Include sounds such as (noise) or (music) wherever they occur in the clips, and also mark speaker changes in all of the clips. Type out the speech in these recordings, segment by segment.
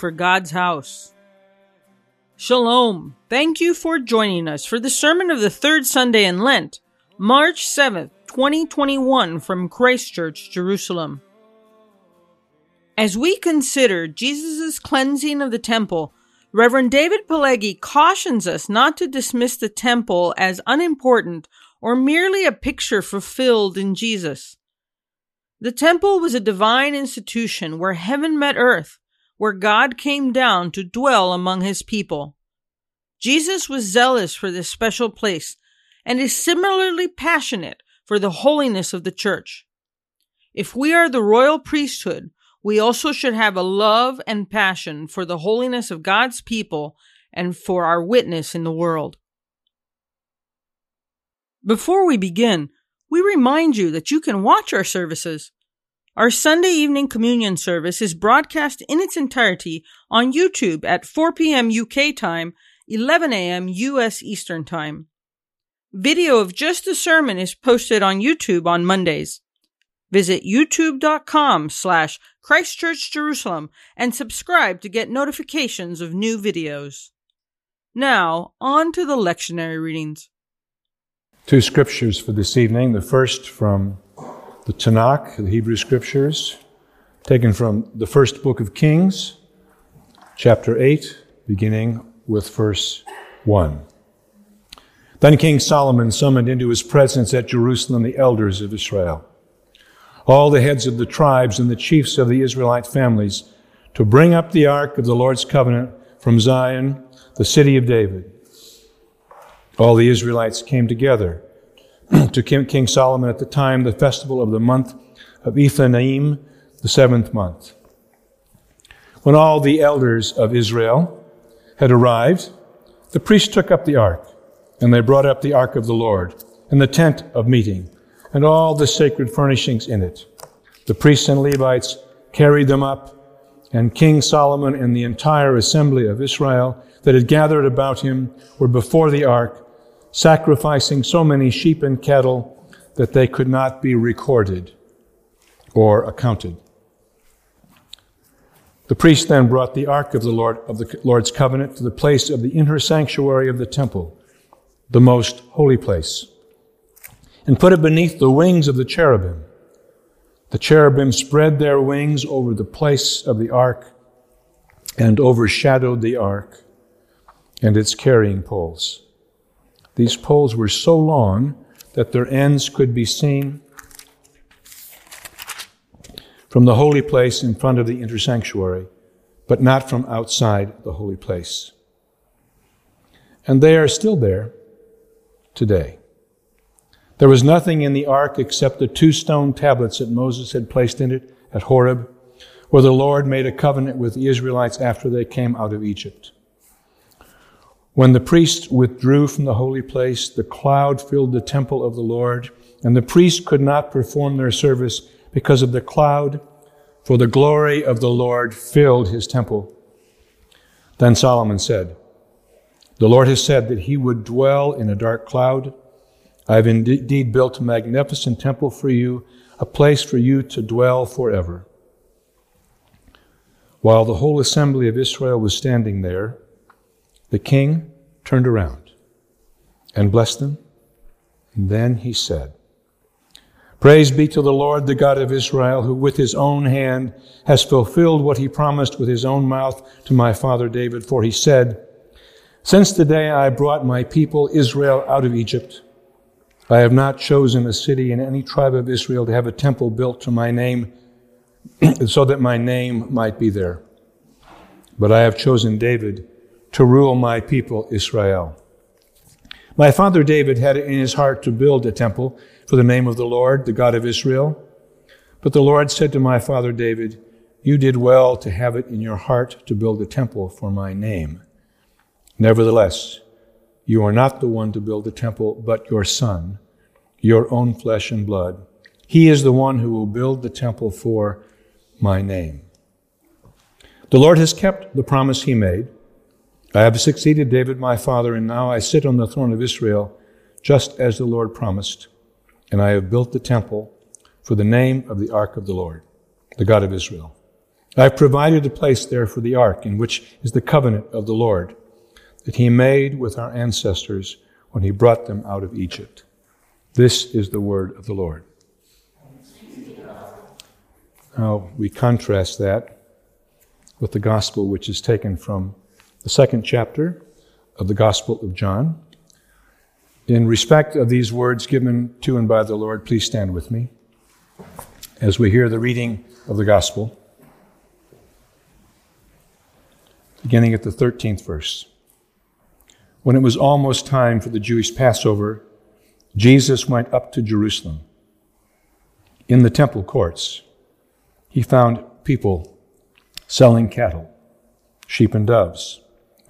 Speaker 1: For God's house. Shalom. Thank you for joining us for the sermon of the third Sunday in Lent, March 7th, 2021 from Christ Church, Jerusalem. As we consider Jesus' cleansing of the temple, Reverend David Pileggi cautions us not to dismiss the temple as unimportant or merely a picture fulfilled in Jesus. The temple was a divine institution where heaven met earth, where God came down to dwell among his people. Jesus was zealous for this special place and is similarly passionate for the holiness of the church. If we are the royal priesthood, we also should have a love and passion for the holiness of God's people and for our witness in the world. Before we begin, we remind you that you can watch our services. Our Sunday evening communion service is broadcast in its entirety on YouTube at 4 p.m. UK time, 11 a.m. US Eastern Time. Video of just the sermon is posted on YouTube on Mondays. Visit youtube.com slash Christchurch Jerusalem and subscribe to get notifications of new videos. Now, on to the lectionary readings.
Speaker 2: Two scriptures for this evening. The first from the Tanakh, the Hebrew scriptures, taken from the first book of Kings, chapter 8, beginning with verse 1. Then King Solomon summoned into his presence at Jerusalem the elders of Israel, all the heads of the tribes and the chiefs of the Israelite families, to bring up the ark of the Lord's covenant from Zion, the city of David all the Israelites came together (clears throat) to King Solomon at the time, the festival of the month of Ethanim, the seventh month. When all the elders of Israel had arrived, the priests took up the ark, and they brought up the ark of the Lord, and the tent of meeting, and all the sacred furnishings in it. The priests and Levites carried them up, and King Solomon and the entire assembly of Israel that had gathered about him were before the ark, sacrificing so many sheep and cattle that they could not be recorded or accounted. The priest then brought the ark of the Lord of the Lord's covenant to the place of the inner sanctuary of the temple, the most holy place, and put it beneath the wings of the cherubim. The cherubim spread their wings over the place of the ark and overshadowed the ark and its carrying poles. These poles were so long that their ends could be seen from the holy place in front of the inner sanctuary, but not from outside the holy place. And they are still there today. There was nothing in the ark except the two stone tablets that Moses had placed in it at Horeb, where the Lord made a covenant with the Israelites after they came out of Egypt. When the priests withdrew from the holy place, the cloud filled the temple of the Lord, and the priests could not perform their service because of the cloud, for the glory of the Lord filled his temple. Then Solomon said, The Lord has said that he would dwell in a dark cloud. I have indeed built a magnificent temple for you, a place for you to dwell forever. While the whole assembly of Israel was standing there, the king turned around and blessed them. And then he said, Praise be to the Lord, the God of Israel, who with his own hand has fulfilled what he promised with his own mouth to my father David. For he said, Since the day I brought my people Israel out of Egypt, I have not chosen a city in any tribe of Israel to have a temple built to my name, (clears throat) so that my name might be there. But I have chosen David to rule my people Israel. My father David had it in his heart to build a temple for the name of the Lord, the God of Israel. But the Lord said to my father David, You did well to have it in your heart to build a temple for my name. Nevertheless, you are not the one to build the temple, but your son, your own flesh and blood. He is the one who will build the temple for my name. The Lord has kept the promise he made. I have succeeded David my father, and now I sit on the throne of Israel, just as the Lord promised. And I have built the temple for the name of the ark of the Lord, the God of Israel. I've provided a place there for the ark, in which is the covenant of the Lord, that he made with our ancestors when he brought them out of Egypt. This is the word of the Lord. Now, we contrast that with the gospel which is taken from the second chapter of the Gospel of John. In respect of these words given to and by the Lord, please stand with me as we hear the reading of the Gospel, beginning at the 13th verse. When it was almost time for the Jewish Passover, Jesus went up to Jerusalem. In the temple courts, he found people selling cattle, sheep and doves,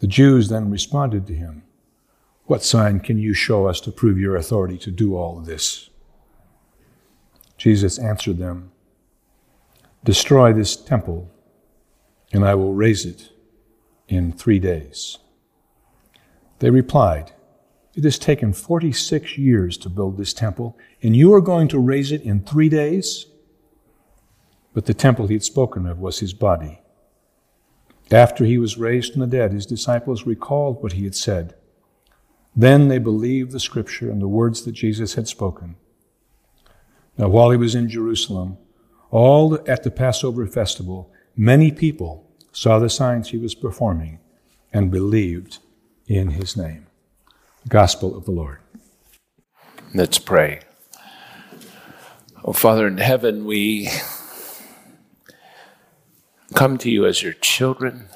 Speaker 2: The Jews then responded to him, What sign can you show us to prove your authority to do all this? Jesus answered them, Destroy this temple, and I will raise it in three days. They replied, It has taken 46 years to build this temple, and you are going to raise it in three days? But the temple he had spoken of was his body. After he was raised from the dead, his disciples recalled what he had said. Then they believed the scripture and the words that Jesus had spoken. Now, while he was in Jerusalem, all at the Passover festival, many people saw the signs he was performing and believed in his name. Gospel of the Lord.
Speaker 3: Let's pray. Oh, Father in heaven, we come to you as your children.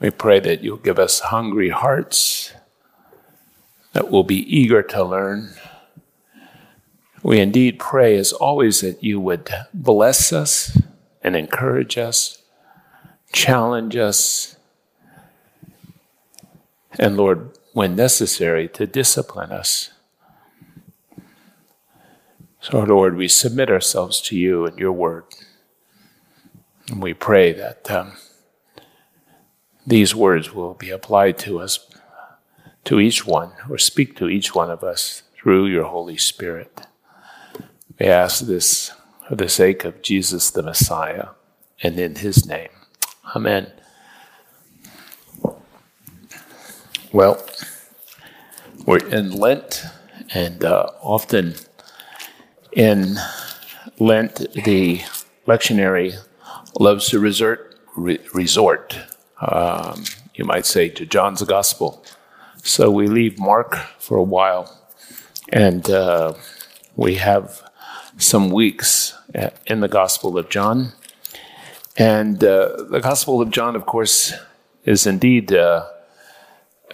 Speaker 3: We pray that you'll give us hungry hearts, that we'll be eager to learn. We indeed pray, as always, that you would bless us and encourage us, challenge us, and Lord, when necessary, to discipline us. So, Lord, we submit ourselves to you and your word. And we pray that um, these words will be applied to us, to each one, or speak to each one of us through your Holy Spirit. We ask this for the sake of Jesus the Messiah and in his name. Amen. Well, we're in Lent, and uh, often in Lent, the lectionary loves to resort, re- resort um, you might say, to John's Gospel. So we leave Mark for a while, and uh, we have some weeks in the Gospel of John. And uh, the Gospel of John, of course, is indeed uh,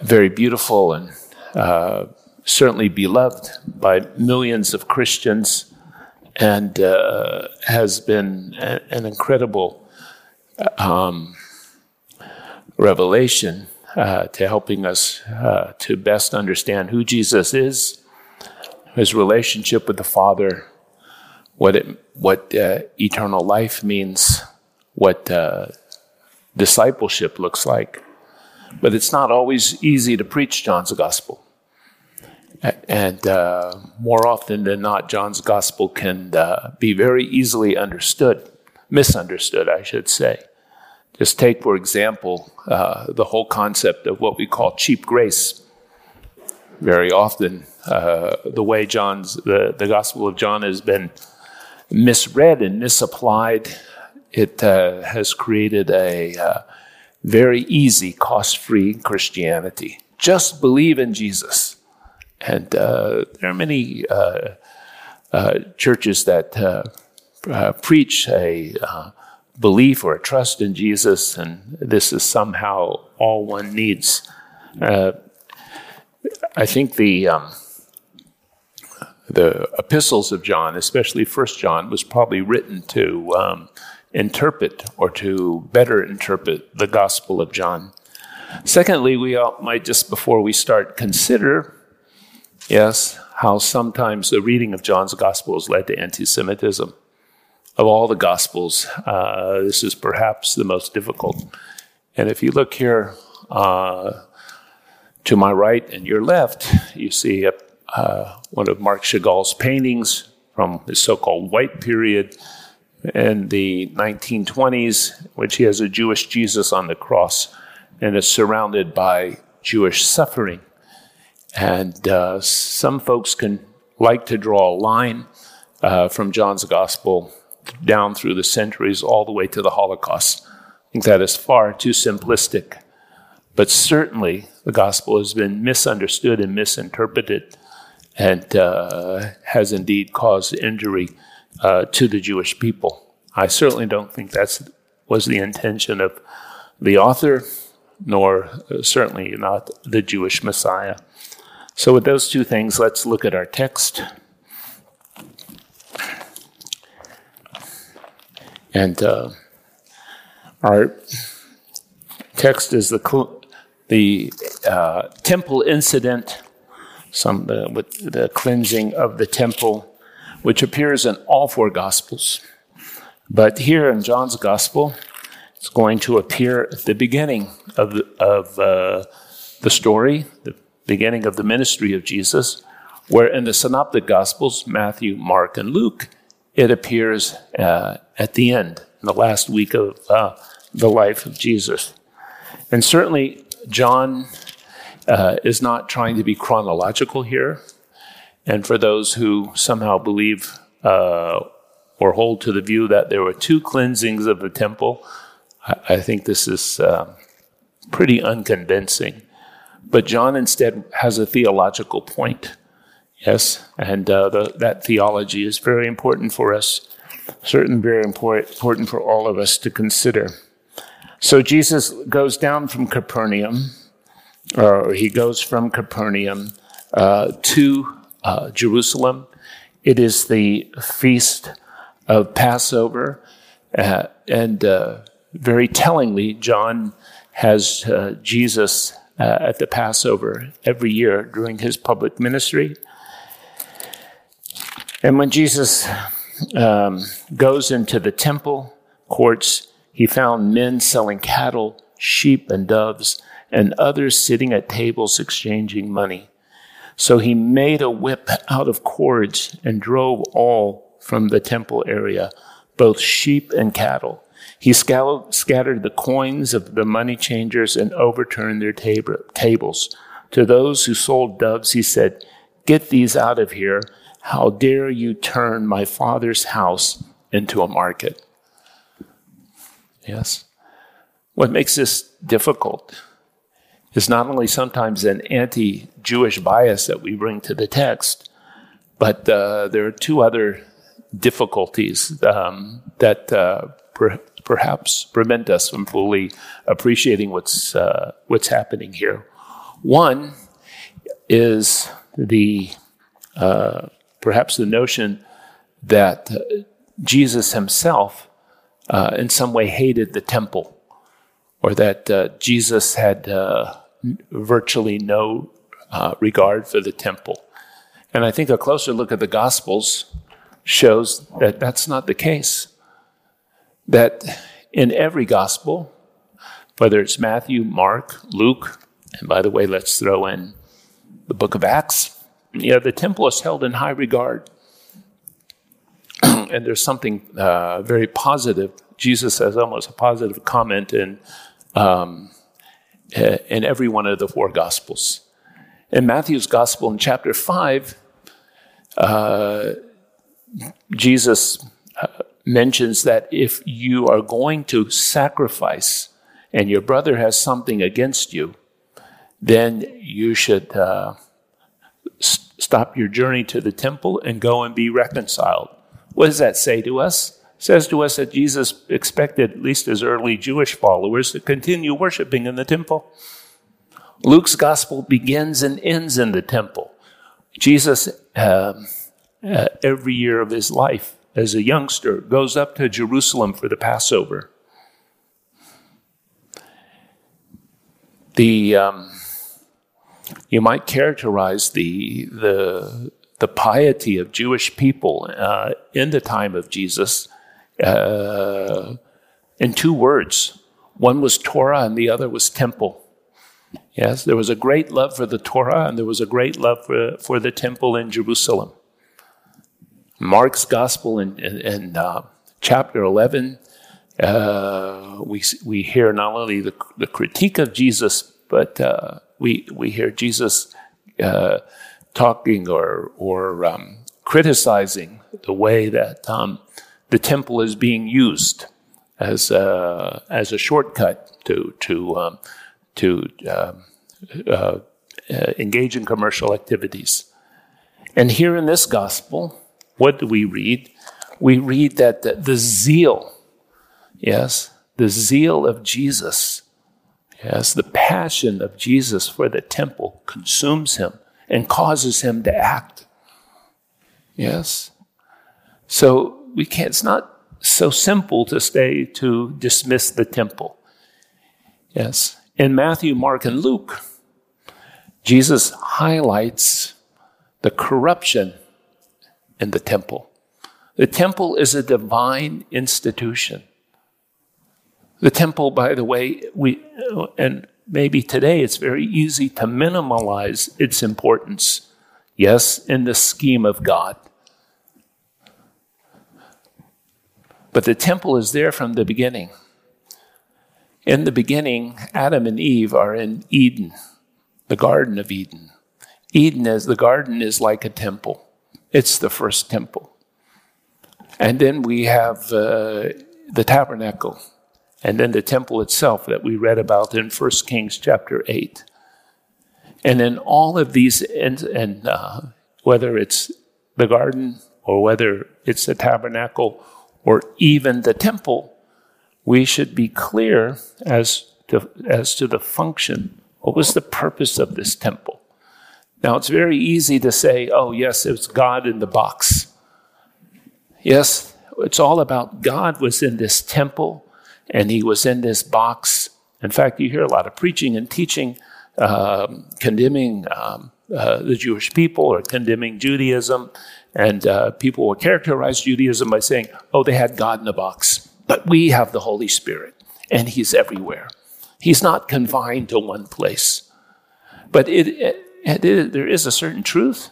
Speaker 3: very beautiful and uh, certainly beloved by millions of Christians and uh, has been a, an incredible um, revelation uh, to helping us uh, to best understand who Jesus is, his relationship with the Father, what it, what uh, eternal life means, what uh, discipleship looks like. But it's not always easy to preach John's gospel. And uh, more often than not, John's gospel can uh, be very easily understood, misunderstood, I should say. Just take, for example, uh, the whole concept of what we call cheap grace. Very often, uh, the way John's the, the Gospel of John has been misread and misapplied, it uh, has created a uh, very easy, cost-free Christianity. Just believe in Jesus and uh, there are many uh, uh, churches that uh, uh, preach a uh, belief or a trust in Jesus, and this is somehow all one needs. I think the um, the epistles of John, especially First John, was probably written to um, interpret or to better interpret the Gospel of John. Secondly, we might just before we start consider, yes, how sometimes the reading of John's Gospel has led to anti-Semitism. Of all the Gospels, uh, this is perhaps the most difficult. And if you look here uh, to my right and your left, you see a uh, one of Marc Chagall's paintings from the so called white period in the 1920s, which he has a Jewish Jesus on the cross and is surrounded by Jewish suffering. And uh, some folks can like to draw a line uh, from John's gospel down through the centuries all the way to the Holocaust. I think that is far too simplistic. But certainly, the gospel has been misunderstood and misinterpreted and uh, has indeed caused injury uh, to the Jewish people. I certainly don't think that was the intention of the author, nor uh, certainly not the Jewish Messiah. So, with those two things, let's look at our text. And uh, our text is the, the uh, temple incident some with the cleansing of the temple, which appears in all four Gospels. But here in John's Gospel, it's going to appear at the beginning of the, of uh, the story, the beginning of the ministry of Jesus, where in the Synoptic Gospels, Matthew, Mark, and Luke, it appears uh, at the end, in the last week of uh, the life of Jesus. And certainly, John uh, is not trying to be chronological here. And for those who somehow believe uh, or hold to the view that there were two cleansings of the temple, I, I think this is uh, pretty unconvincing. But John instead has a theological point. Yes, and uh, the, that theology is very important for us, certainly very important for all of us to consider. So Jesus goes down from Capernaum or he goes from Capernaum uh, to uh, Jerusalem. It is the feast of Passover, uh, and uh, very tellingly, John has uh, Jesus uh, at the Passover every year during his public ministry. And when Jesus um, goes into the temple courts, he found men selling cattle, sheep, and doves and others sitting at tables exchanging money. So he made a whip out of cords and drove all from the temple area, both sheep and cattle. He scattered the coins of the money changers and overturned their tab- tables. To those who sold doves, he said, Get these out of here. How dare you turn my father's house into a market? Yes. What makes this difficult is not only sometimes an anti Jewish bias that we bring to the text, but uh, there are two other difficulties um, that uh, perhaps prevent us from fully appreciating what's, uh, what's happening here. One is the uh, perhaps the notion that Jesus himself, uh, in some way, hated the temple or that uh, Jesus had uh, virtually no uh, regard for the temple. And I think a closer look at the Gospels shows that that's not the case. That in every Gospel, whether it's Matthew, Mark, Luke, and by the way, let's throw in the book of Acts, yeah, the temple is held in high regard. (clears throat) and there's something uh, very positive. Jesus has almost a positive comment in um, in every one of the four Gospels. In Matthew's Gospel, in chapter 5, uh, Jesus mentions that if you are going to sacrifice and your brother has something against you, then you should uh, s- stop your journey to the temple and go and be reconciled. What does that say to us? It says to us that Jesus expected at least his early Jewish followers to continue worshiping in the temple. Luke's gospel begins and ends in the temple. Jesus uh, uh, every year of his life as a youngster, goes up to Jerusalem for the Passover. The um, you might characterize the the the piety of Jewish people uh, in the time of Jesus uh, in two words. One was Torah, and the other was temple. Yes, there was a great love for the Torah, and there was a great love for, for the temple in Jerusalem. Mark's gospel in, in, in uh, chapter 11, uh, we, we hear not only the, the critique of Jesus, but uh, we, we hear Jesus uh, talking or, or um, criticizing the way that um, the temple is being used as a, as a shortcut to, to, um, to um, uh, uh, engage in commercial activities. And here in this gospel, what do we read? We read that the, the zeal, yes, the zeal of Jesus, yes, the passion of Jesus for the temple consumes him and causes him to act. Yes. So we can't, it's not so simple to stay to dismiss the temple. Yes. In Matthew, Mark, and Luke, Jesus highlights the corruption in the temple. The temple is a divine institution. The temple, by the way, we, and maybe today it's very easy to minimalize its importance. Yes, in the scheme of God. But the temple is there from the beginning. In the beginning, Adam and Eve are in Eden, the Garden of Eden. Eden is the garden is like a temple. It's the first temple. And then we have uh, the tabernacle, and then the temple itself that we read about in 1 Kings chapter 8. And then all of these, and, and uh, whether it's the garden or whether it's the tabernacle or even the temple, we should be clear as to, as to the function. What was the purpose of this temple? Now, it's very easy to say, oh, yes, it's God in the box. Yes, it's all about God was in this temple and he was in this box. In fact, you hear a lot of preaching and teaching um, condemning um, uh, the Jewish people or condemning Judaism. And uh, people will characterize Judaism by saying, oh, they had God in the box. But we have the Holy Spirit, and He's everywhere. He's not confined to one place. But it, it, it, there is a certain truth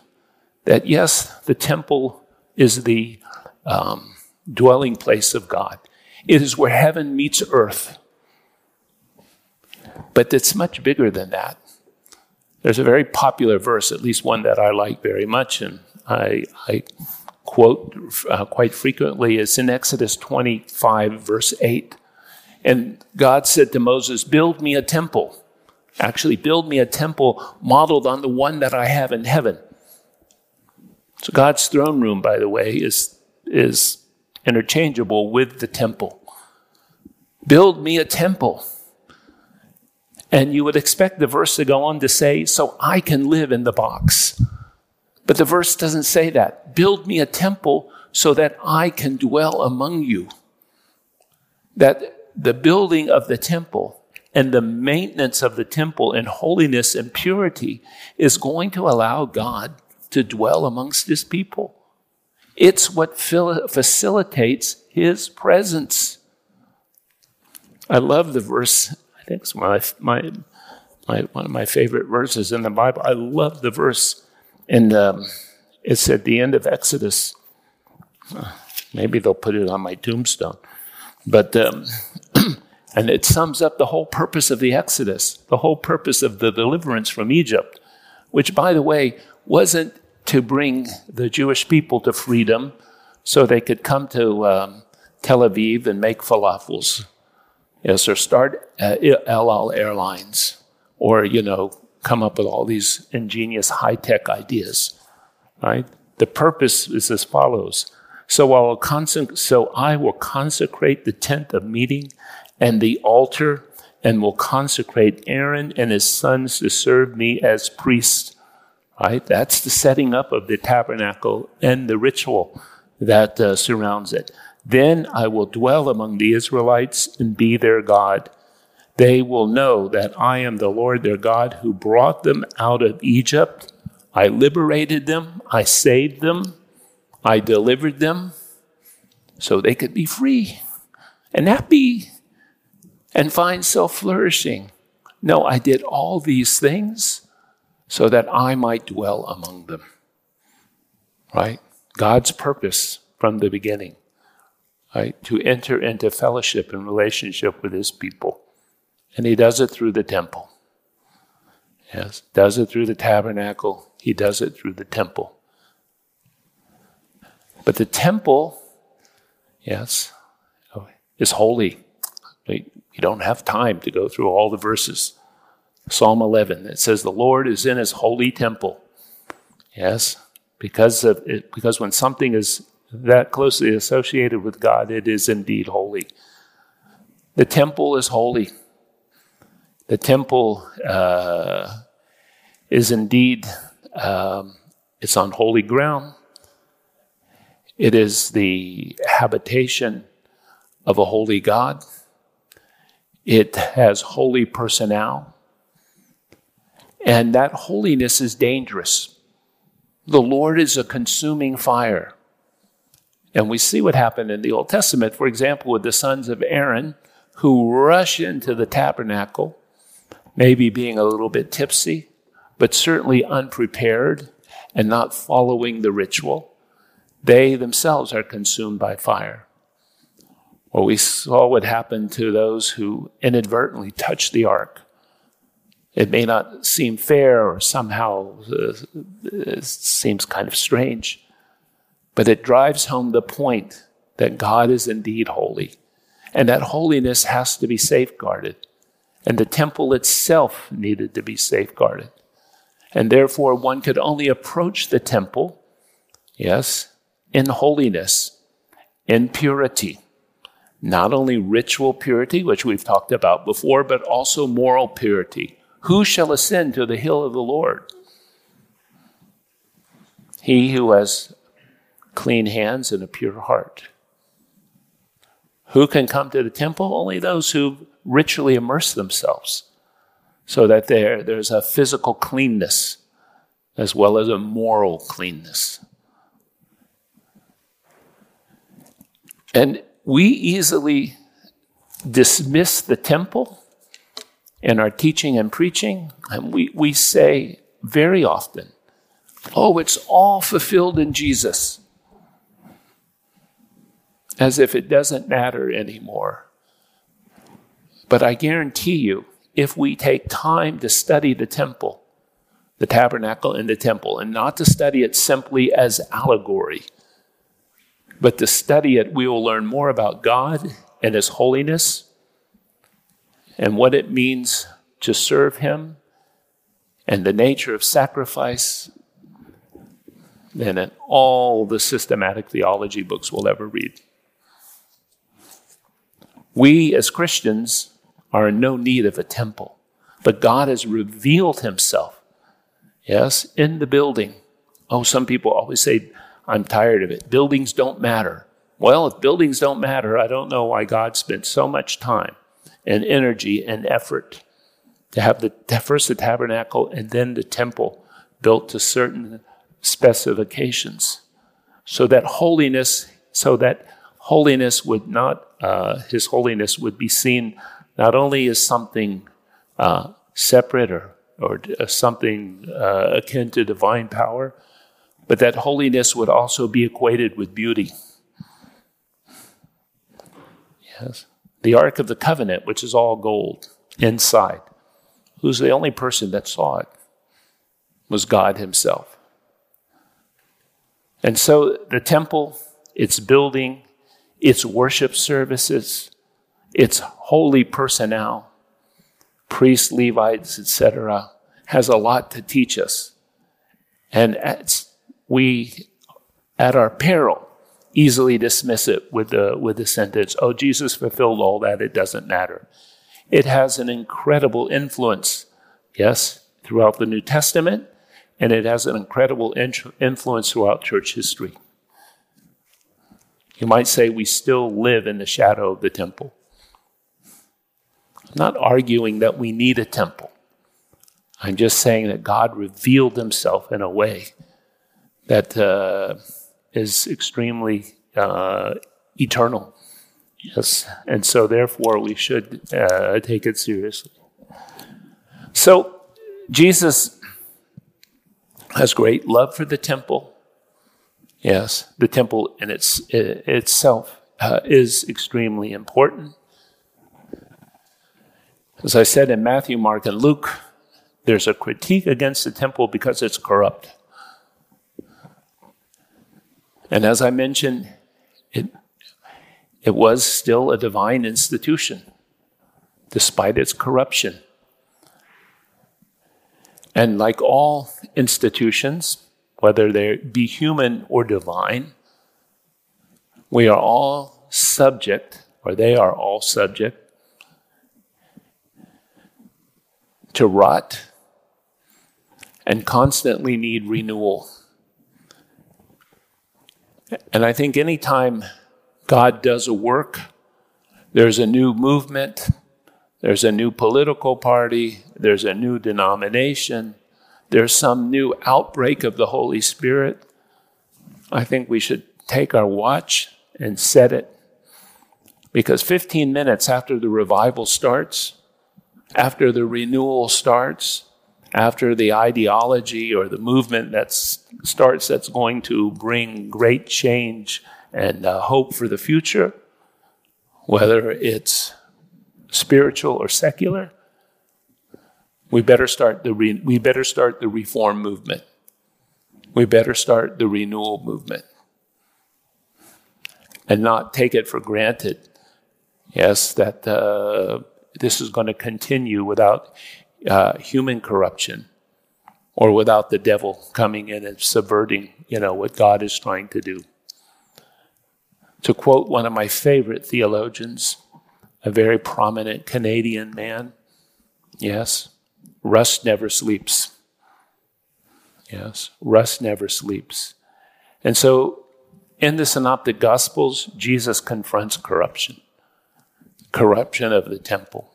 Speaker 3: that, yes, the temple is the um, dwelling place of God. It is where heaven meets earth. But it's much bigger than that. There's a very popular verse, at least one that I like very much, and I, I quote uh, quite frequently. It's in Exodus 25, verse 8. And God said to Moses, Build me a temple. Actually, build me a temple modeled on the one that I have in heaven. So God's throne room, by the way, is, is interchangeable with the temple. Build me a temple. And you would expect the verse to go on to say, So I can live in the box. But the verse doesn't say that. Build me a temple so that I can dwell among you. That the building of the temple and the maintenance of the temple in holiness and purity is going to allow God to dwell amongst his people. It's what facilitates his presence. I love the verse I think it's my, my, my, one of my favorite verses in the Bible. I love the verse, and um, it's at the end of Exodus. maybe they'll put it on my tombstone. But, um, and it sums up the whole purpose of the Exodus, the whole purpose of the deliverance from Egypt, which, by the way, wasn't to bring the Jewish people to freedom so they could come to um, Tel Aviv and make falafels Yes, or start El Al Airlines, or you know, come up with all these ingenious high tech ideas. Right? The purpose is as follows. So I will consec- so I will consecrate the tent of meeting and the altar, and will consecrate Aaron and his sons to serve me as priests. right? That's the setting up of the tabernacle and the ritual that uh, surrounds it. Then I will dwell among the Israelites and be their God. They will know that I am the Lord their God who brought them out of Egypt. I liberated them, I saved them, I delivered them so they could be free and happy and find self flourishing. No, I did all these things so that I might dwell among them. Right? God's purpose from the beginning, right? To enter into fellowship and relationship with his people. And he does it through the temple. Yes, does it through the tabernacle. He does it through the temple. But the temple, yes, is holy. You don't have time to go through all the verses. Psalm 11, it says, The Lord is in his holy temple. Yes, because, of it, because when something is that closely associated with God, it is indeed holy. The temple is holy. The temple uh, is indeed um, it's on holy ground. It is the habitation of a holy God. It has holy personnel. And that holiness is dangerous. The Lord is a consuming fire. And we see what happened in the Old Testament, for example, with the sons of Aaron who rush into the tabernacle, maybe being a little bit tipsy, but certainly unprepared and not following the ritual. They themselves are consumed by fire. Well, we saw what happened to those who inadvertently touched the ark. It may not seem fair or somehow uh, seems kind of strange, but it drives home the point that God is indeed holy and that holiness has to be safeguarded. And the temple itself needed to be safeguarded. And therefore, one could only approach the temple, yes, in holiness, in purity not only ritual purity, which we've talked about before, but also moral purity. Who shall ascend to the hill of the Lord? He who has clean hands and a pure heart. Who can come to the temple? Only those who ritually immerse themselves so that there, there's a physical cleanness as well as a moral cleanness. And we easily dismiss the temple in our teaching and preaching, and we, we say very often, oh, it's all fulfilled in Jesus, as if it doesn't matter anymore. But I guarantee you, if we take time to study the temple, the tabernacle and the temple, and not to study it simply as allegory, but to study it, we will learn more about God and His holiness and what it means to serve Him and the nature of sacrifice than in all the systematic theology books we'll ever read. We as Christians are in no need of a temple, but God has revealed Himself, yes, in the building. Oh, some people always say, I'm tired of it. Buildings don't matter. Well, if buildings don't matter, I don't know why God spent so much time and energy and effort to have the first the tabernacle and then the temple built to certain specifications, so that holiness, so that holiness would not, uh, His holiness would be seen not only as something uh, separate or or something uh, akin to divine power, but that holiness would also be equated with beauty. Yes. The Ark of the Covenant, which is all gold inside, who's the only person that saw it, was God Himself. And so the temple, its building, its worship services, its holy personnel, priests, Levites, etc., has a lot to teach us. And it's we, at our peril, easily dismiss it with the, with the sentence, oh, Jesus fulfilled all that, it doesn't matter. It has an incredible influence, yes, throughout the New Testament, and it has an incredible influence throughout church history. You might say we still live in the shadow of the temple. I'm not arguing that we need a temple. I'm just saying that God revealed himself in a way that uh, is extremely uh, eternal. Yes. And so, therefore, we should uh, take it seriously. So, Jesus has great love for the temple. Yes, the temple in its, itself uh, is extremely important. As I said in Matthew, Mark, and Luke, there's a critique against the temple because it's corrupt. And as I mentioned, it, it was still a divine institution, despite its corruption. And like all institutions, whether they be human or divine, we are all subject, or they are all subject, to rot and constantly need renewal. And I think anytime God does a work, there's a new movement, there's a new political party, there's a new denomination, there's some new outbreak of the Holy Spirit, I think we should take our watch and set it. Because 15 minutes after the revival starts, after the renewal starts, after the ideology or the movement that starts that's going to bring great change and uh, hope for the future, whether it's spiritual or secular, we better start the re- we better start the reform movement. We better start the renewal movement, and not take it for granted. Yes, that uh, this is going to continue without uh, human corruption or without the devil coming in and subverting, you know, what God is trying to do. To quote one of my favorite theologians, a very prominent Canadian man, yes, rust never sleeps. Yes, rust never sleeps. And so in the Synoptic Gospels, Jesus confronts corruption, corruption of the temple.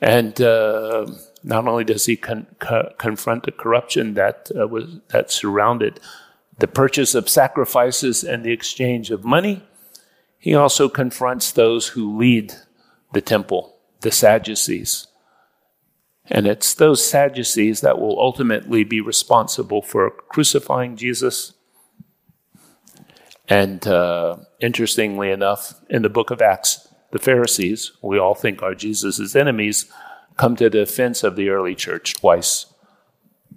Speaker 3: And uh, not only does he con- co- confront the corruption that uh, was that surrounded the purchase of sacrifices and the exchange of money, he also confronts those who lead the temple, the Sadducees. And it's those Sadducees that will ultimately be responsible for crucifying Jesus. And uh, interestingly enough, in the book of Acts, the Pharisees, we all think are Jesus' enemies, come to the defense of the early church twice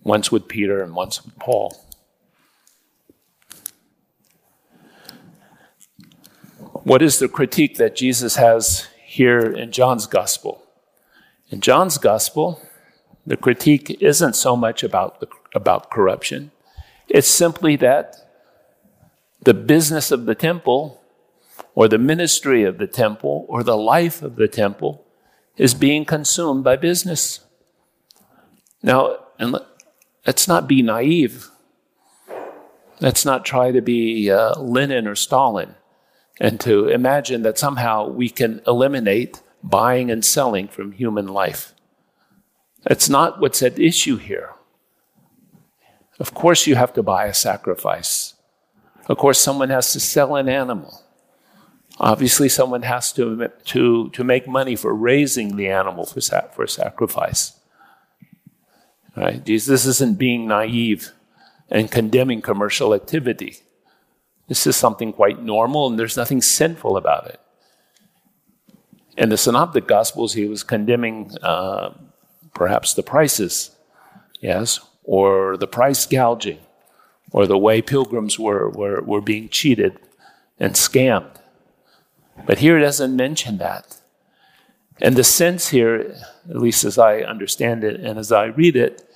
Speaker 3: once with Peter and once with Paul. What is the critique that Jesus has here in John's gospel? In John's gospel, the critique isn't so much about, the, about corruption, it's simply that the business of the temple or the ministry of the temple or the life of the temple is being consumed by business. Now, and let's not be naive. Let's not try to be uh, Lenin or Stalin and to imagine that somehow we can eliminate buying and selling from human life. That's not what's at issue here. Of course, you have to buy a sacrifice. Of course, someone has to sell an animal. Obviously, someone has to, to, to make money for raising the animal for, for sacrifice. Right? Jesus isn't being naive and condemning commercial activity. This is something quite normal, and there's nothing sinful about it. In the Synoptic Gospels, he was condemning uh, perhaps the prices, yes, or the price gouging, or the way pilgrims were, were, were being cheated and scammed. But here it doesn't mention that. And the sense here, at least as I understand it and as I read it,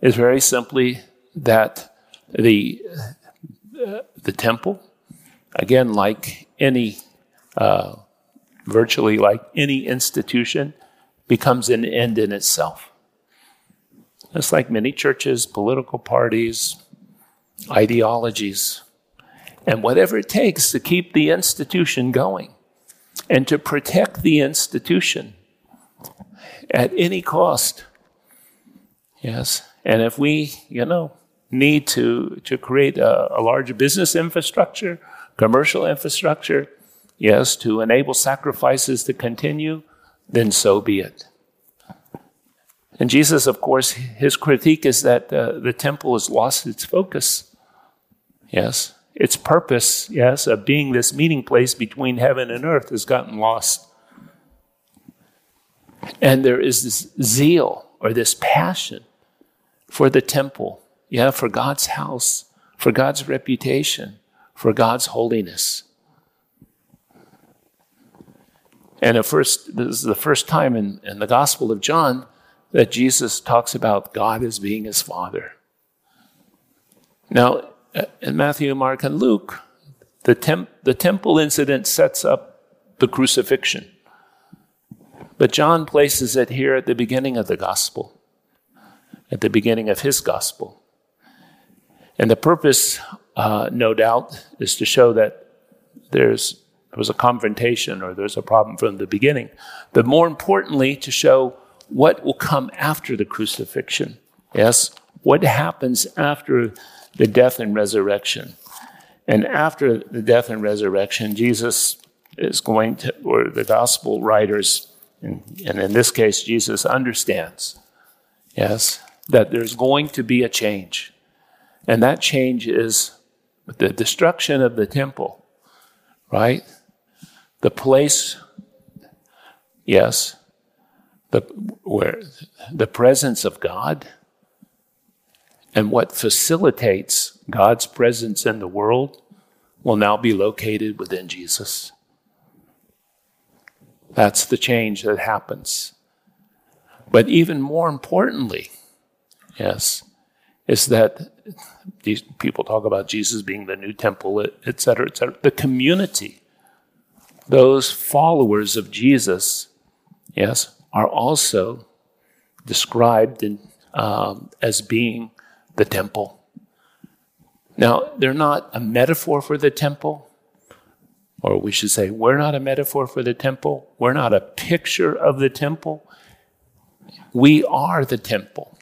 Speaker 3: is very simply that the, uh, the temple, again, like any, uh, virtually like any institution, becomes an end in itself. It's like many churches, political parties, ideologies, and whatever it takes to keep the institution going and to protect the institution at any cost. Yes. And if we, you know, need to, to create a, a larger business infrastructure, commercial infrastructure, yes, to enable sacrifices to continue, then so be it. And Jesus, of course, his critique is that uh, the temple has lost its focus. Yes. Its purpose, yes, of being this meeting place between heaven and earth has gotten lost. And there is this zeal or this passion for the temple, yeah, for God's house, for God's reputation, for God's holiness. And at first, this is the first time in, in the Gospel of John that Jesus talks about God as being his Father. Now, in Matthew, Mark, and Luke, the, temp- the temple incident sets up the crucifixion. But John places it here at the beginning of the gospel, at the beginning of his gospel. And the purpose, uh, no doubt, is to show that there's, there was a confrontation or there's a problem from the beginning. But more importantly, to show what will come after the crucifixion. Yes? What happens after the death and resurrection? And after the death and resurrection, Jesus is going to, or the gospel writers and, and in this case, Jesus understands, yes, that there's going to be a change. And that change is the destruction of the temple, right? The place, yes, the, where the presence of God and what facilitates God's presence in the world will now be located within Jesus. That's the change that happens. But even more importantly, yes, is that these people talk about Jesus being the new temple, et cetera, et cetera. The community, those followers of Jesus, yes, are also described in, um, as being the temple. Now, they're not a metaphor for the temple, or we should say, we're not a metaphor for the temple. We're not a picture of the temple. We are the temple.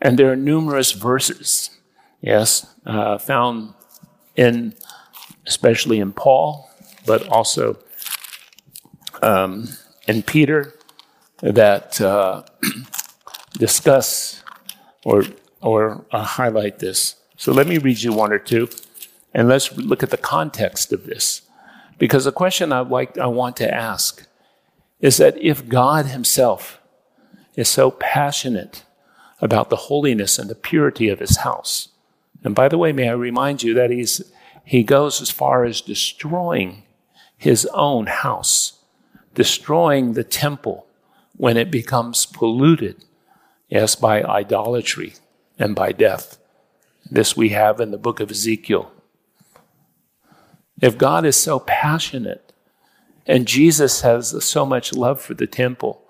Speaker 3: And there are numerous verses, yes, uh, found in, especially in Paul, but also um, in Peter, that uh, (clears throat) discuss or, or uh, highlight this. So let me read you one or two, and let's look at the context of this. Because the question I like I want to ask is that if God himself is so passionate about the holiness and the purity of his house, and by the way, may I remind you that he's he goes as far as destroying his own house, destroying the temple when it becomes polluted, yes, by idolatry and by death. This we have in the book of Ezekiel. If God is so passionate and Jesus has so much love for the temple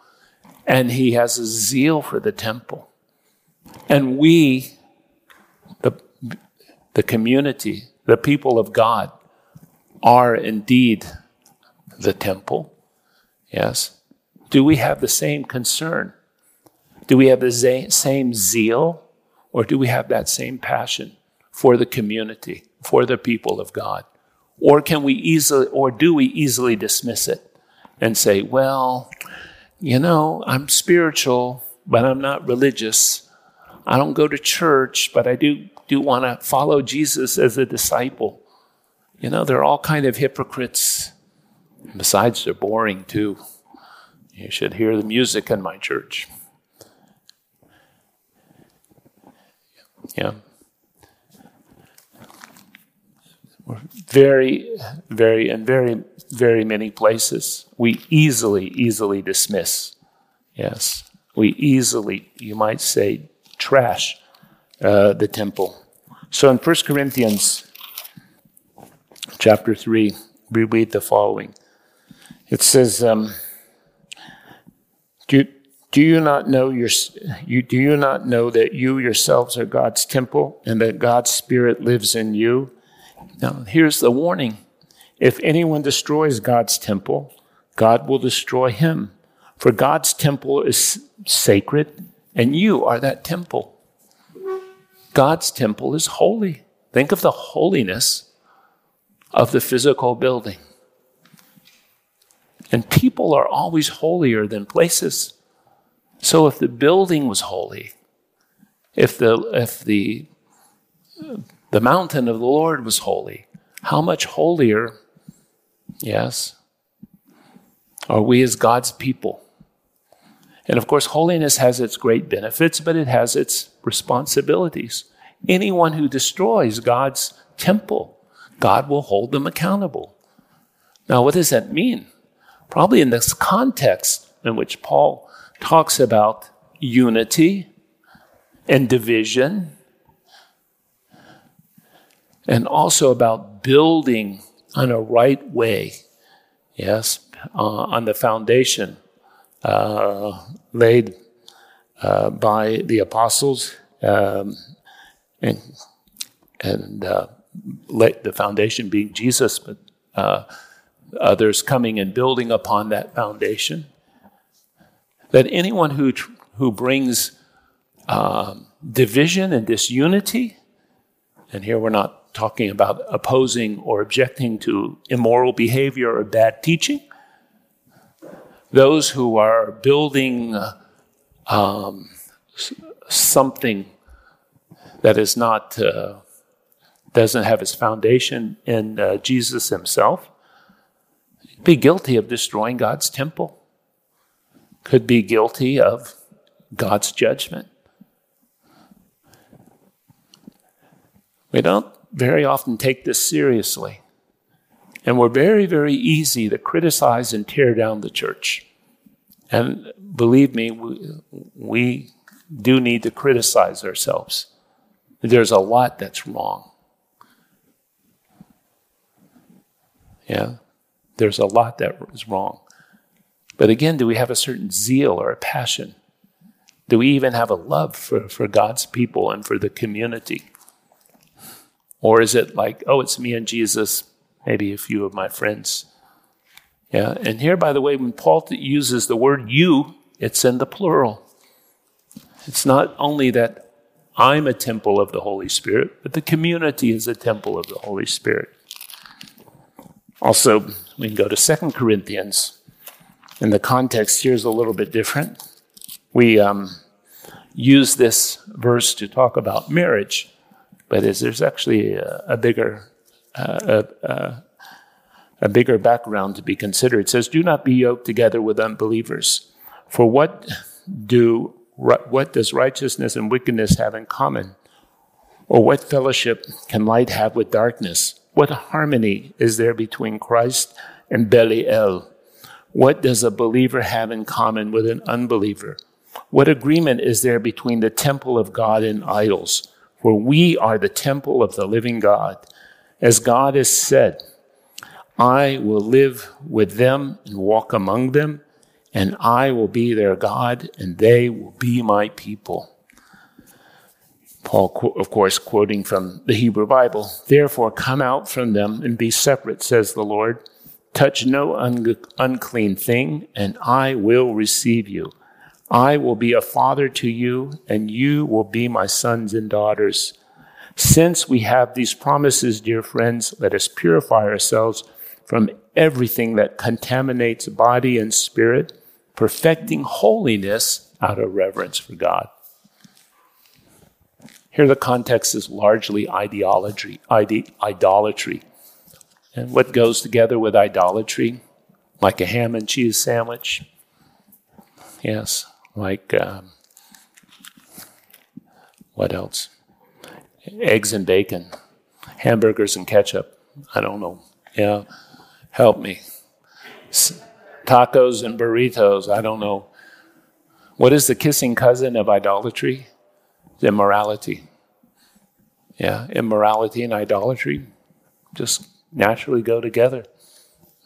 Speaker 3: and he has a zeal for the temple, and we, the, the community, the people of God, are indeed the temple, yes, do we have the same concern? Do we have the same zeal? Or do we have that same passion for the community, for the people of God? Or can we easily, or do we easily dismiss it and say, well, you know, I'm spiritual, but I'm not religious. I don't go to church, but I do, do want to follow Jesus as a disciple. You know, they're all kind of hypocrites. Besides, they're boring too. You should hear the music in my church. Yeah. very, very, and very, very many places we easily, easily dismiss. Yes, we easily, you might say, trash uh, the temple. So in 1 Corinthians chapter 3, we read the following. It says, um, do, Do you not know your, you, do you not know that you yourselves are God's temple and that God's Spirit lives in you? Now, here's the warning. If anyone destroys God's temple, God will destroy him. For God's temple is sacred, and you are that temple. God's temple is holy. Think of the holiness of the physical building. And people are always holier than places. So if the building was holy, if the, if the, the mountain of the Lord was holy, how much holier, yes, are we as God's people? And of course, holiness has its great benefits, but it has its responsibilities. Anyone who destroys God's temple, God will hold them accountable. Now, what does that mean? Probably in this context in which Paul talks about unity and division, and also about building on a right way, yes, uh, on the foundation uh, laid uh, by the apostles um, and, and uh, the foundation being Jesus, but uh, others coming and building upon that foundation that anyone who, who brings um, division and disunity, and here we're not talking about opposing or objecting to immoral behavior or bad teaching, those who are building um, something that is not uh, doesn't have its foundation in uh, Jesus Himself, be guilty of destroying God's temple could be guilty of God's judgment. We don't very often take this seriously. And we're very, very easy to criticize and tear down the church. And believe me, we, we do need to criticize ourselves. There's a lot that's wrong. Yeah, there's a lot that is wrong. But again, do we have a certain zeal or a passion? Do we even have a love for, for God's people and for the community? Or is it like, oh, it's me and Jesus, maybe a few of my friends? Yeah, and here, by the way, when Paul uses the word you, it's in the plural. It's not only that I'm a temple of the Holy Spirit, but the community is a temple of the Holy Spirit. Also, we can go to 2 Corinthians and the context here is a little bit different. We um, use this verse to talk about marriage, but is, there's actually a, a bigger uh, a, a bigger background to be considered. It says, "Do not be yoked together with unbelievers. For what do what does righteousness and wickedness have in common? Or what fellowship can light have with darkness? What harmony is there between Christ and Belial? What does a believer have in common with an unbeliever? What agreement is there between the temple of God and idols? For we are the temple of the living God. As God has said, I will live with them and walk among them, and I will be their God, and they will be my people. Paul, of course, quoting from the Hebrew Bible. Therefore, come out from them and be separate, says the Lord Touch no un- unclean thing, and I will receive you. I will be a father to you, and you will be my sons and daughters. Since we have these promises, dear friends, let us purify ourselves from everything that contaminates body and spirit, perfecting holiness out of reverence for God. Here, the context is largely ideology, ide- idolatry. And what goes together with idolatry? Like a ham and cheese sandwich. Yes, like um, what else? Eggs and bacon, hamburgers and ketchup. I don't know. Yeah, help me. S- tacos and burritos. I don't know. What is the kissing cousin of idolatry? Immorality. Yeah, immorality and idolatry just naturally go together.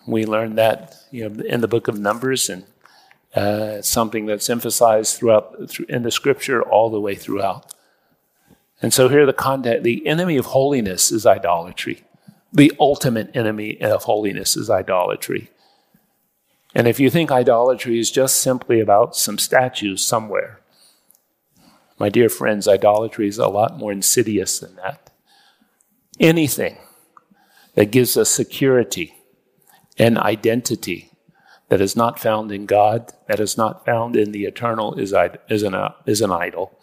Speaker 3: We learn that you know, in the book of Numbers and, Uh, something that's emphasized throughout in the scripture all the way throughout. And so here the context, the enemy of holiness is idolatry. The ultimate enemy of holiness is idolatry. And if you think idolatry is just simply about some statues somewhere, my dear friends, idolatry is a lot more insidious than that. Anything that gives us security and identity that is not found in God, that is not found in the eternal, is, is, an, uh, is an idol.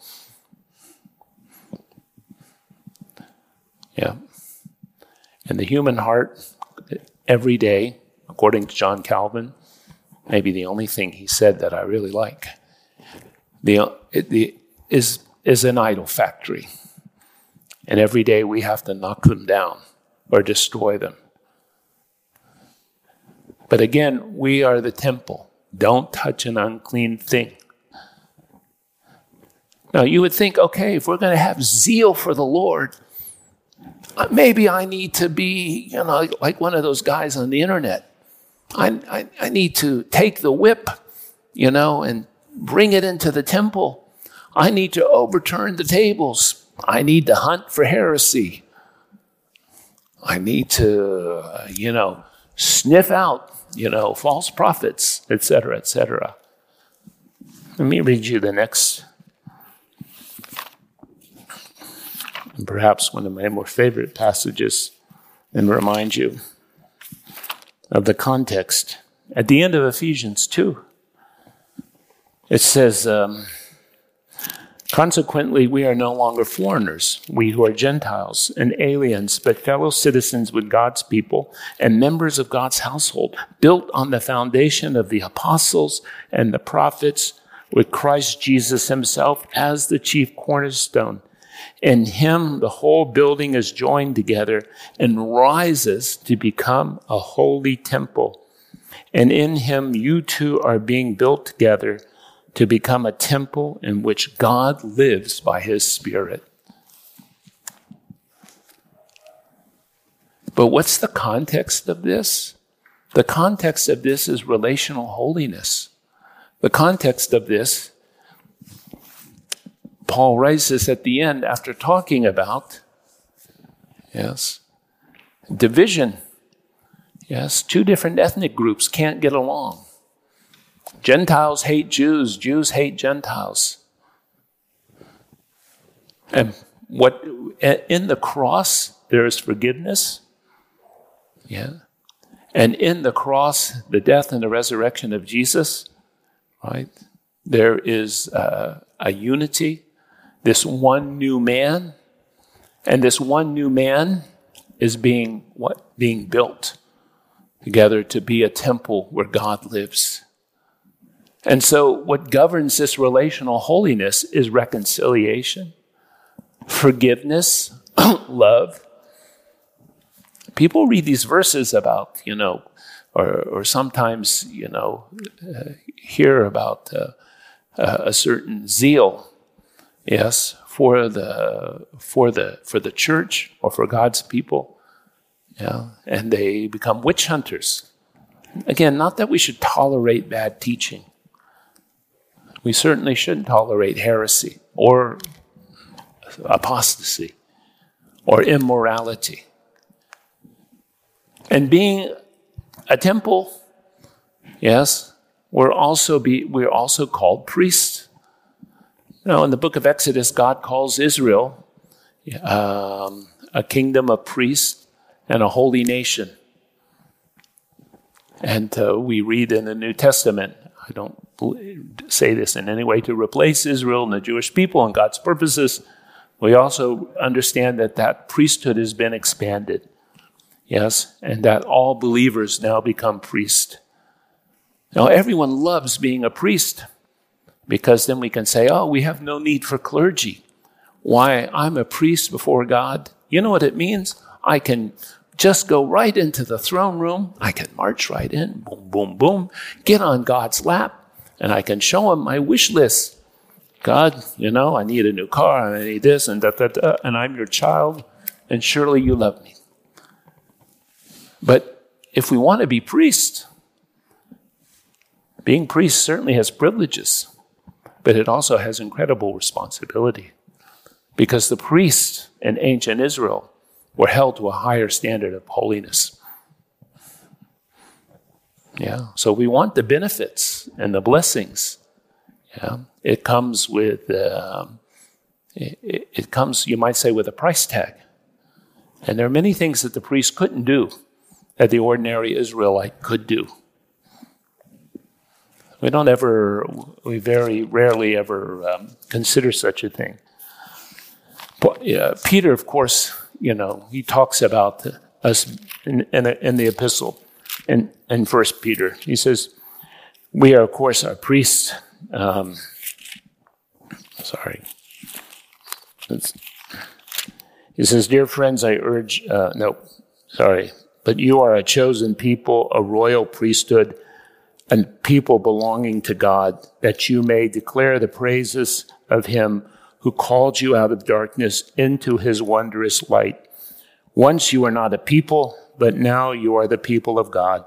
Speaker 3: Yeah. And the human heart, every day, according to John Calvin, maybe the only thing he said that I really like, the, the, is, is an idol factory. And every day we have to knock them down or destroy them. But again, we are the temple. Don't touch an unclean thing. Now, you would think, okay, if we're going to have zeal for the Lord, uh, maybe I need to be, you know, like one of those guys on the internet. I, I, I need to take the whip, you know, and bring it into the temple. I need to overturn the tables. I need to hunt for heresy. I need to, you know, sniff out you know, false prophets, etc., etc. Let me read you the next, and perhaps one of my more favorite passages, and remind you of the context. At the end of Ephesians 2, it says, um, Consequently, we are no longer foreigners, we who are Gentiles and aliens, but fellow citizens with God's people and members of God's household, built on the foundation of the apostles and the prophets, with Christ Jesus himself as the chief cornerstone. In him, the whole building is joined together and rises to become a holy temple. And in him, you too are being built together to become a temple in which God lives by his Spirit. But what's the context of this? The context of this is relational holiness. The context of this, Paul writes this at the end after talking about, yes, division. Yes, two different ethnic groups can't get along. Gentiles hate Jews, Jews hate Gentiles. And what in the cross there is forgiveness. Yeah. And in the cross, the death and the resurrection of Jesus, right? There is uh, a unity, this one new man, and this one new man is being what being built together to be a temple where God lives. And so, what governs this relational holiness is reconciliation, forgiveness, (clears throat) love. People read these verses about, you know, or, or sometimes, you know, uh, hear about uh, uh, a certain zeal, yes, for the for the for the church or for God's people, yeah, and they become witch hunters. Again, not that we should tolerate bad teaching, we certainly shouldn't tolerate heresy or apostasy or immorality. And being a temple, yes, we're also be we're also called priests. Know, in the book of Exodus, God calls Israel um, a kingdom of priests and a holy nation. And uh, we read in the New Testament, I don't say this in any way to replace Israel and the Jewish people and God's purposes. We also understand that that priesthood has been expanded. Yes, and that all believers now become priests. Now, everyone loves being a priest because then we can say, oh, we have no need for clergy. Why? I'm a priest before God. You know what it means? I can just go right into the throne room. I can march right in, boom, boom, boom, get on God's lap, and I can show him my wish list. God, you know, I need a new car, and I need this, and that, that, and I'm your child, and surely you love me. But if we want to be priests, Being priest certainly has privileges, but it also has incredible responsibility because the priests in ancient Israel were held to a higher standard of holiness. Yeah, so we want the benefits and the blessings. Yeah, it comes with, um, it, it comes, you might say, with a price tag. And there are many things that the priest couldn't do that the ordinary Israelite could do. We don't ever, we very rarely ever um, consider such a thing. But, uh, Peter, of course, you know, he talks about us in, in, in the epistle in, in First Peter. He says, we are, of course, our priests. Um, sorry. He says, Dear friends, I urge, uh, no, sorry, but you are a chosen people, a royal priesthood, and people belonging to God, that you may declare the praises of him who called you out of darkness into his wondrous light. Once you were not a people, but now you are the people of God.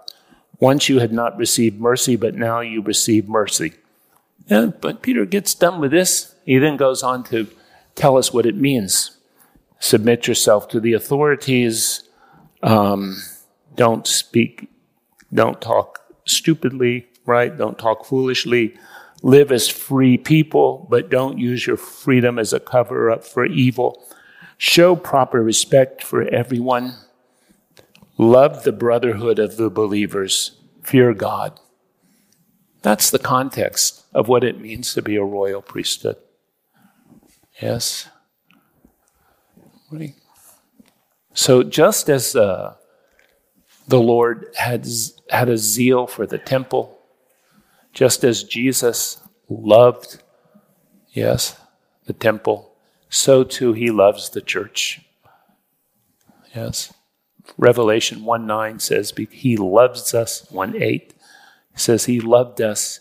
Speaker 3: Once you had not received mercy, but now you receive mercy. And, but Peter gets done with this. He then goes on to tell us what it means. Submit yourself to the authorities. Um, don't speak, don't talk stupidly, right? Don't talk foolishly. Live as free people, but don't use your freedom as a cover up for evil. Show proper respect for everyone. Love the brotherhood of the believers. Fear God. That's the context of what it means to be a royal priesthood. Yes? So, just as uh, the Lord had, had a zeal for the temple, just as Jesus loved, yes, the temple, so too he loves the church. Yes. Revelation 1 9 says, He loves us. 1 8 says, He loved us.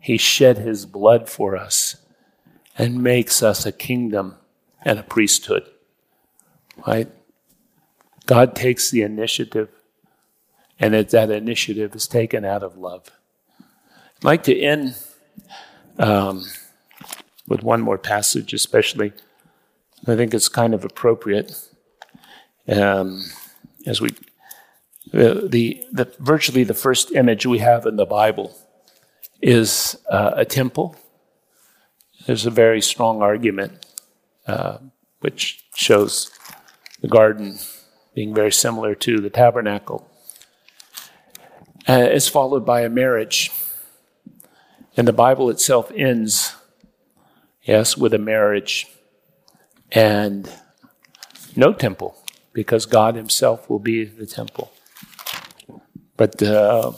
Speaker 3: He shed His blood for us and makes us a kingdom and a priesthood. Right? God takes the initiative, and that initiative is taken out of love. I'd like to end um, with one more passage, especially. I think it's kind of appropriate. Um, as we the, the, the, virtually the first image we have in the Bible is uh, a temple. There's a very strong argument uh, which shows the garden being very similar to the tabernacle. Uh, it's followed by a marriage. And the Bible itself ends, yes, with a marriage and no temple because God Himself will be the temple. But uh,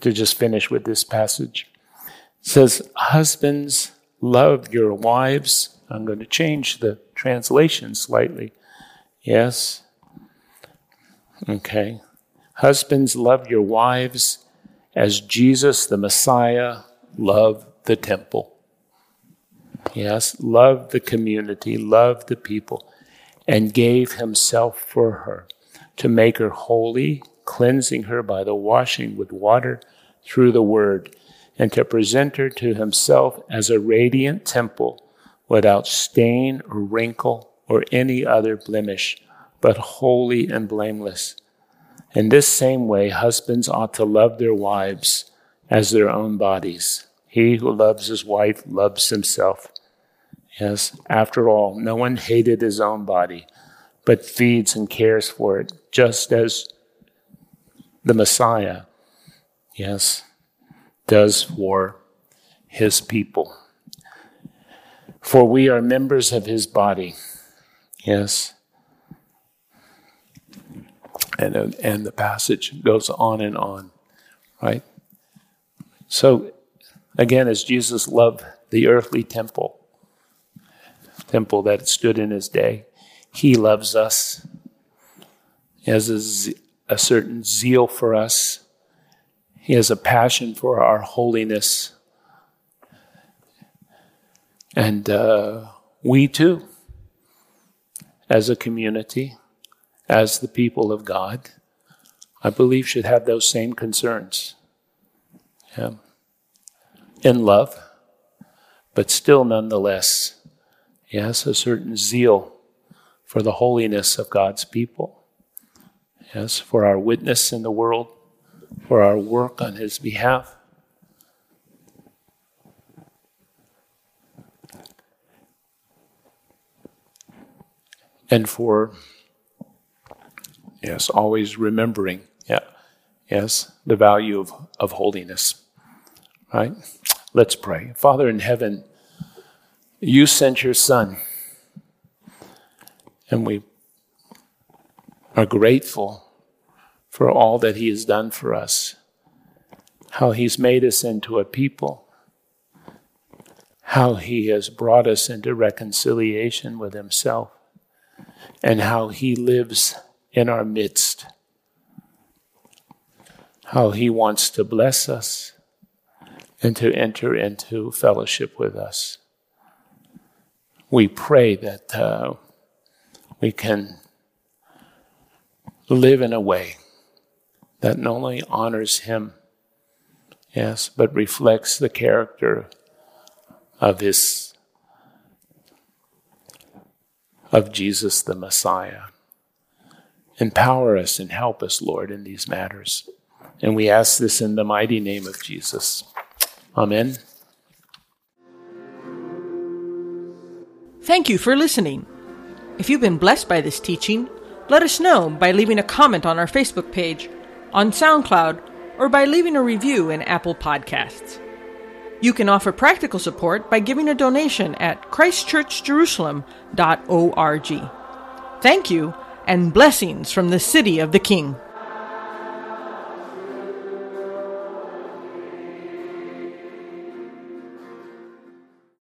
Speaker 3: to just finish with this passage, it says, "Husbands, love your wives." I'm going to change the translation slightly. Yes. Okay. Husbands, love your wives as Jesus, the Messiah, loved the temple. Yes, loved the community, loved the people and gave himself for her to make her holy, cleansing her by the washing with water through the word, and to present her to himself as a radiant temple without stain or wrinkle or any other blemish, but holy and blameless. In this same way, husbands ought to love their wives as their own bodies. He who loves his wife loves himself. Yes, after all, no one hated his own body, but feeds and cares for it, just as the Messiah, yes, does for his people. For we are members of his body, yes. And, and the passage goes on and on, right? So, again, as Jesus loved the earthly temple, temple that stood in his day. He loves us. He has a, a certain zeal for us. He has a passion for our holiness. And uh, we too, as a community, as the people of God, I believe should have those same concerns. yeah, in love, but still nonetheless, yes, a certain zeal for the holiness of God's people. Yes, for our witness in the world, for our work on His behalf. And for, yes, always remembering, yeah, yes, the value of, of holiness. Right? Let's pray. Father in heaven, you sent your Son, and we are grateful for all that He has done for us, how He's made us into a people, how He has brought us into reconciliation with Himself, and how He lives in our midst, how He wants to bless us and to enter into fellowship with us. We pray that uh, we can live in a way that not only honors Him, yes, but reflects the character of His, of Jesus the Messiah. Empower us and help us, Lord, in these matters. And we ask this in the mighty name of Jesus. Amen.
Speaker 1: Thank you for listening. If you've been blessed by this teaching, let us know by leaving a comment on our Facebook page, on SoundCloud, or by leaving a review in Apple Podcasts. You can offer practical support by giving a donation at christchurchjerusalem.org. Thank you, and blessings from the City of the King.